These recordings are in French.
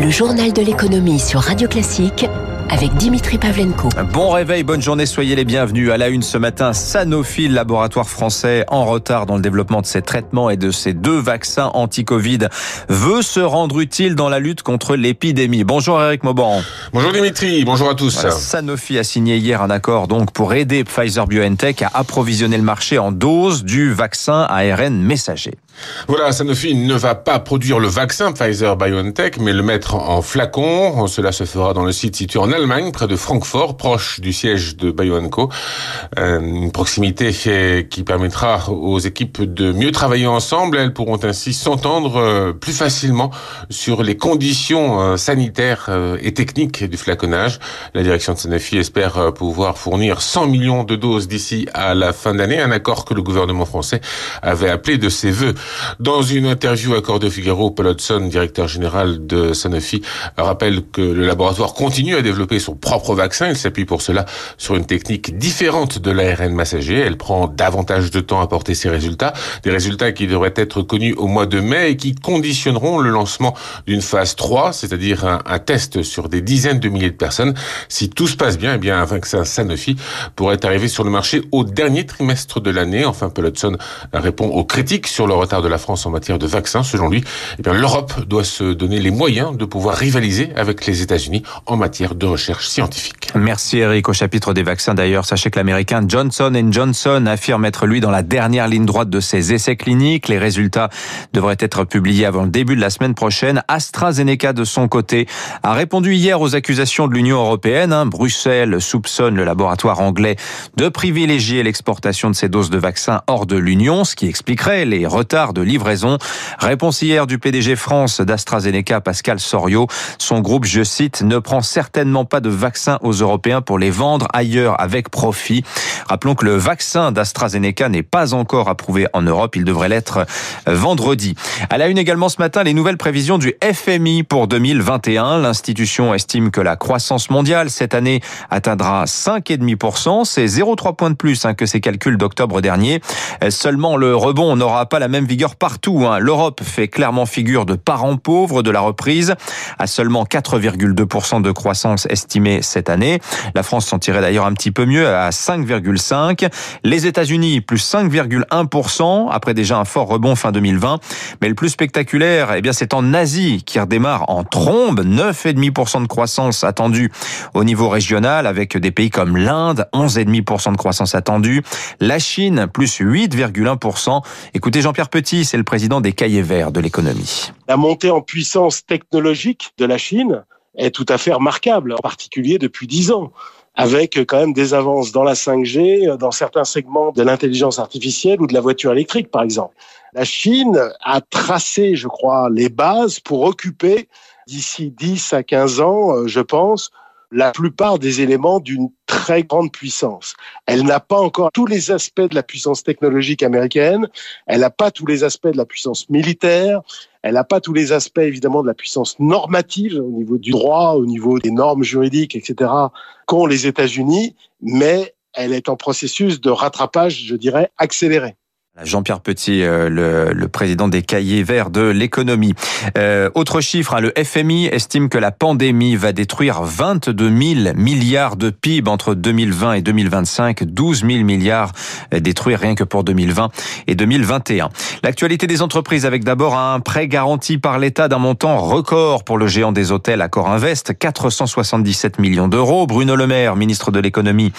Le journal de l'économie sur Radio Classique avec Dimitri Pavlenko. Bon réveil, bonne journée, soyez les bienvenus. À la une ce matin, Sanofi, le laboratoire français en retard dans le développement de ses traitements et de ses deux vaccins anti-Covid, veut se rendre utile dans la lutte contre l'épidémie. Bonjour Eric Mauban. Bonjour Dimitri, bonjour à tous. Sanofi a signé hier un accord donc pour aider Pfizer BioNTech à approvisionner le marché en doses du vaccin ARN messager. Voilà, Sanofi ne va pas produire le vaccin Pfizer BioNTech, mais le mettre en flacon. Cela se fera dans le site situé en Allemagne, près de Francfort, proche du siège de BioNco. Euh, une proximité qui permettra aux équipes de mieux travailler ensemble. Elles pourront ainsi s'entendre euh, plus facilement sur les conditions euh, sanitaires et techniques du flaconnage. La direction de Sanofi espère pouvoir fournir 100 millions de doses d'ici à la fin d'année, un accord que le gouvernement français avait appelé de ses voeux. Dans une interview à Cordo Figaro, Paul Hudson, directeur général de Sanofi, rappelle que le laboratoire continue à développer son propre vaccin. Il s'appuie pour cela sur une technique différente de l'ARN messager. Elle prend davantage de temps à porter ses résultats. Des résultats qui devraient être connus au mois de mai et qui conditionneront le lancement d'une phase 3, c'est-à-dire un, test sur des dizaines de milliers de personnes. Si tout se passe bien, eh bien, un vaccin Sanofi pourrait arriver sur le marché au dernier trimestre de l'année. Enfin, Paul Hudson répond aux critiques sur le retard de la France en matière de vaccins. Selon lui, eh l'Europe doit se donner les moyens de pouvoir rivaliser avec les États-Unis en matière de recherche scientifique. Merci Eric. Au chapitre des vaccins d'ailleurs, sachez que l'américain Johnson Johnson affirme être lui dans la dernière ligne droite de ses essais cliniques. Les résultats devraient être publiés avant le début de la semaine prochaine. AstraZeneca de son côté a répondu hier aux accusations de l'Union européenne. Hein. Bruxelles soupçonne le laboratoire anglais de privilégier l'exportation de ces doses de vaccins hors de l'Union, ce qui expliquerait les retards de livraison. Réponse hier du PDG France d'AstraZeneca, Pascal Sorio. Son groupe, je cite, ne prend certainement pas de vaccins aux Européens pour les vendre ailleurs avec profit. Rappelons que le vaccin d'AstraZeneca n'est pas encore approuvé en Europe. Il devrait l'être vendredi. À la une également ce matin, les nouvelles prévisions du FMI pour 2021. L'institution estime que la croissance mondiale cette année atteindra 5,5%. C'est 0,3 points de plus hein, que ses calculs d'octobre dernier. Seulement, le rebond n'aura pas la même vigueur partout. Hein. L'Europe fait clairement figure de parent pauvre de la reprise, à seulement 4,2% de croissance estimée cette année. La France s'en tirait d'ailleurs un petit peu mieux, à 5,5%. Les États-Unis, plus 5,1%, après déjà un fort rebond fin 2020. Mais le plus spectaculaire, eh bien, c'est en Asie qui redémarre en trombe, 9,5% de croissance attendue au niveau régional, avec des pays comme l'Inde, 11,5% de croissance attendue. La Chine, plus 8,1%. Écoutez Jean-Pierre Petit, c'est le président des cahiers verts de l'économie. La montée en puissance technologique de la Chine est tout à fait remarquable, en particulier depuis dix ans avec quand même des avances dans la 5G, dans certains segments de l'intelligence artificielle ou de la voiture électrique, par exemple. La Chine a tracé, je crois, les bases pour occuper d'ici 10 à 15 ans, euh, je pense, la plupart des éléments d'une très grande puissance. Elle n'a pas encore tous les aspects de la puissance technologique américaine, elle n'a pas tous les aspects de la puissance militaire, elle n'a pas tous les aspects évidemment de la puissance normative au niveau du droit, au niveau des normes juridiques, etc., qu'ont les États-Unis, mais elle est en processus de rattrapage, je dirais, accéléré. Jean-Pierre Petit, euh, le, président des cahiers verts de l'économie. Euh, autre chiffre, hein, le FMI estime que la pandémie va détruire 22 000 milliards de PIB entre 2020 et 2025, 12 000 milliards euh, détruits rien que pour 2020 et 2021. L'actualité des entreprises avec d'abord un prêt garanti par l'État d'un montant record pour le géant des hôtels Accor Invest, 477 millions d'euros. Bruno Le Maire, ministre de l'économie,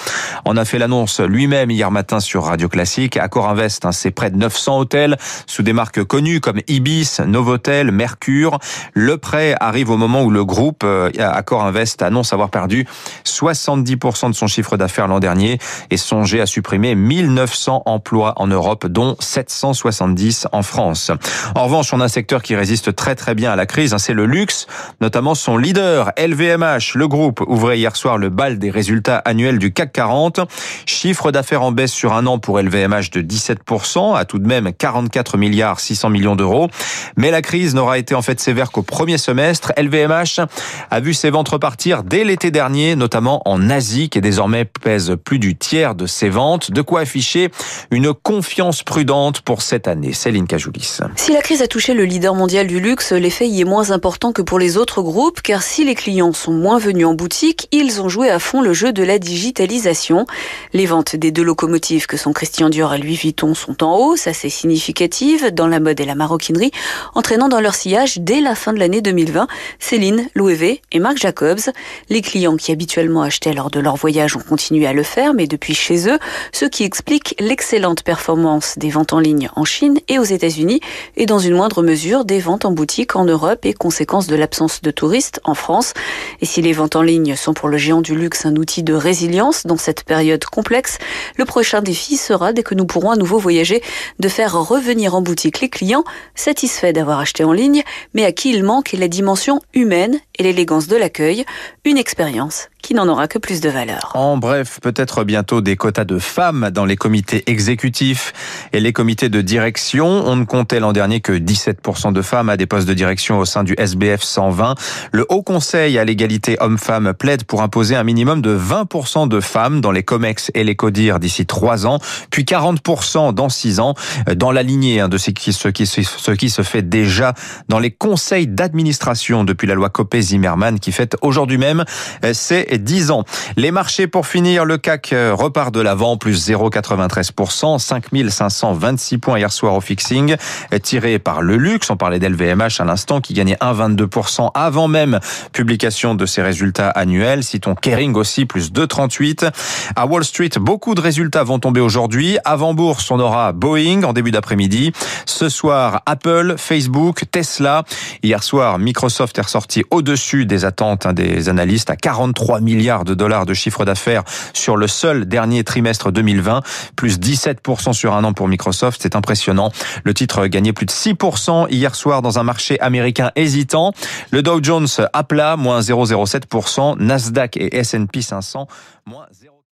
en a fait l'annonce lui-même hier matin sur Radio Classique. Accor Invest, hein, c'est près de 900 hôtels sous des marques connues comme Ibis, Novotel, Mercure. Le prêt arrive au moment où le groupe euh, Accor Invest annonce avoir perdu 70% de son chiffre d'affaires l'an dernier et songeait à supprimer 1900 emplois en Europe, dont 770 en France. En revanche, on a un secteur qui résiste très très bien à la crise, hein, c'est le luxe, notamment son leader, LVMH. Le groupe ouvrait hier soir le bal des résultats annuels du CAC 40. Chiffre d'affaires en baisse sur un an pour LVMH de 17%. 10% à tout de même 44 milliards 600 millions d'euros. Mais la crise n'aura été en fait sévère qu'au premier semestre. LVMH a vu ses ventes repartir dès l'été dernier, notamment en Asie, qui désormais pèse plus du tiers de ses ventes. De quoi afficher une confiance prudente pour cette année. Céline Cajoulis. Si la crise a touché le leader mondial du luxe, l'effet y est moins important que pour les autres groupes, car si les clients sont moins venus en boutique, ils ont joué à fond le jeu de la digitalisation. Les ventes des deux locomotives que sont Christian Dior et Louis Vuitton sont en hausse, assez significative, dans la mode et la maroquinerie, entraînant dans leur sillage dès la fin de l'année 2020 Céline, Louis et Marc Jacobs. Les clients qui habituellement achetaient lors de leur voyage ont continué à le faire, mais depuis chez eux, ce qui explique l'excellente performance des ventes en ligne en Chine et aux États-Unis, et dans une moindre mesure des ventes en boutique en Europe et conséquence de l'absence de touristes en France. Et si les ventes en ligne sont pour le géant du luxe un outil de résilience dans cette période complexe, le prochain défi sera, dès que nous pourrons à nouveau voyager, de faire revenir en boutique les clients satisfaits d'avoir acheté en ligne, mais à qui il manque la dimension humaine et l'élégance de l'accueil, une expérience qui n'en aura que plus de valeur. En bref, peut-être bientôt des quotas de femmes dans les comités exécutifs et les comités de direction. On ne comptait l'an dernier que 17% de femmes à des postes de direction au sein du SBF 120. Le Haut Conseil à l'égalité hommes-femmes plaide pour imposer un minimum de 20% de femmes dans les COMEX et les CODIR d'ici 3 ans, puis 40% dans 6 ans, dans la lignée hein, de ce qui, se fait déjà dans les conseils d'administration depuis la loi Copé-Zimmermann qui fête aujourd'hui même ses 10 ans. Les marchés pour finir, le CAC euh, repart de l'avant, plus 0,93%, 5526 points hier soir au fixing, tiré par le luxe. On parlait d'LVMH à l'instant qui gagnait 1,22% avant même publication de ses résultats annuels. Citons Kering aussi, plus 2,38. À Wall Street, beaucoup de résultats vont tomber aujourd'hui. Avant bourse, on aura Boeing en début d'après-midi. Ce soir, Apple, Facebook, Tesla. Hier soir, Microsoft est ressorti au-dessus des attentes hein, des analystes à 43 milliards de dollars de chiffre d'affaires sur le seul dernier trimestre 2020, plus 17% sur un an pour Microsoft, c'est impressionnant. Le titre gagnait plus de 6% hier soir dans un marché américain hésitant. Le Dow Jones à plat, moins 0,07%, Nasdaq et S&P 500, moins 0.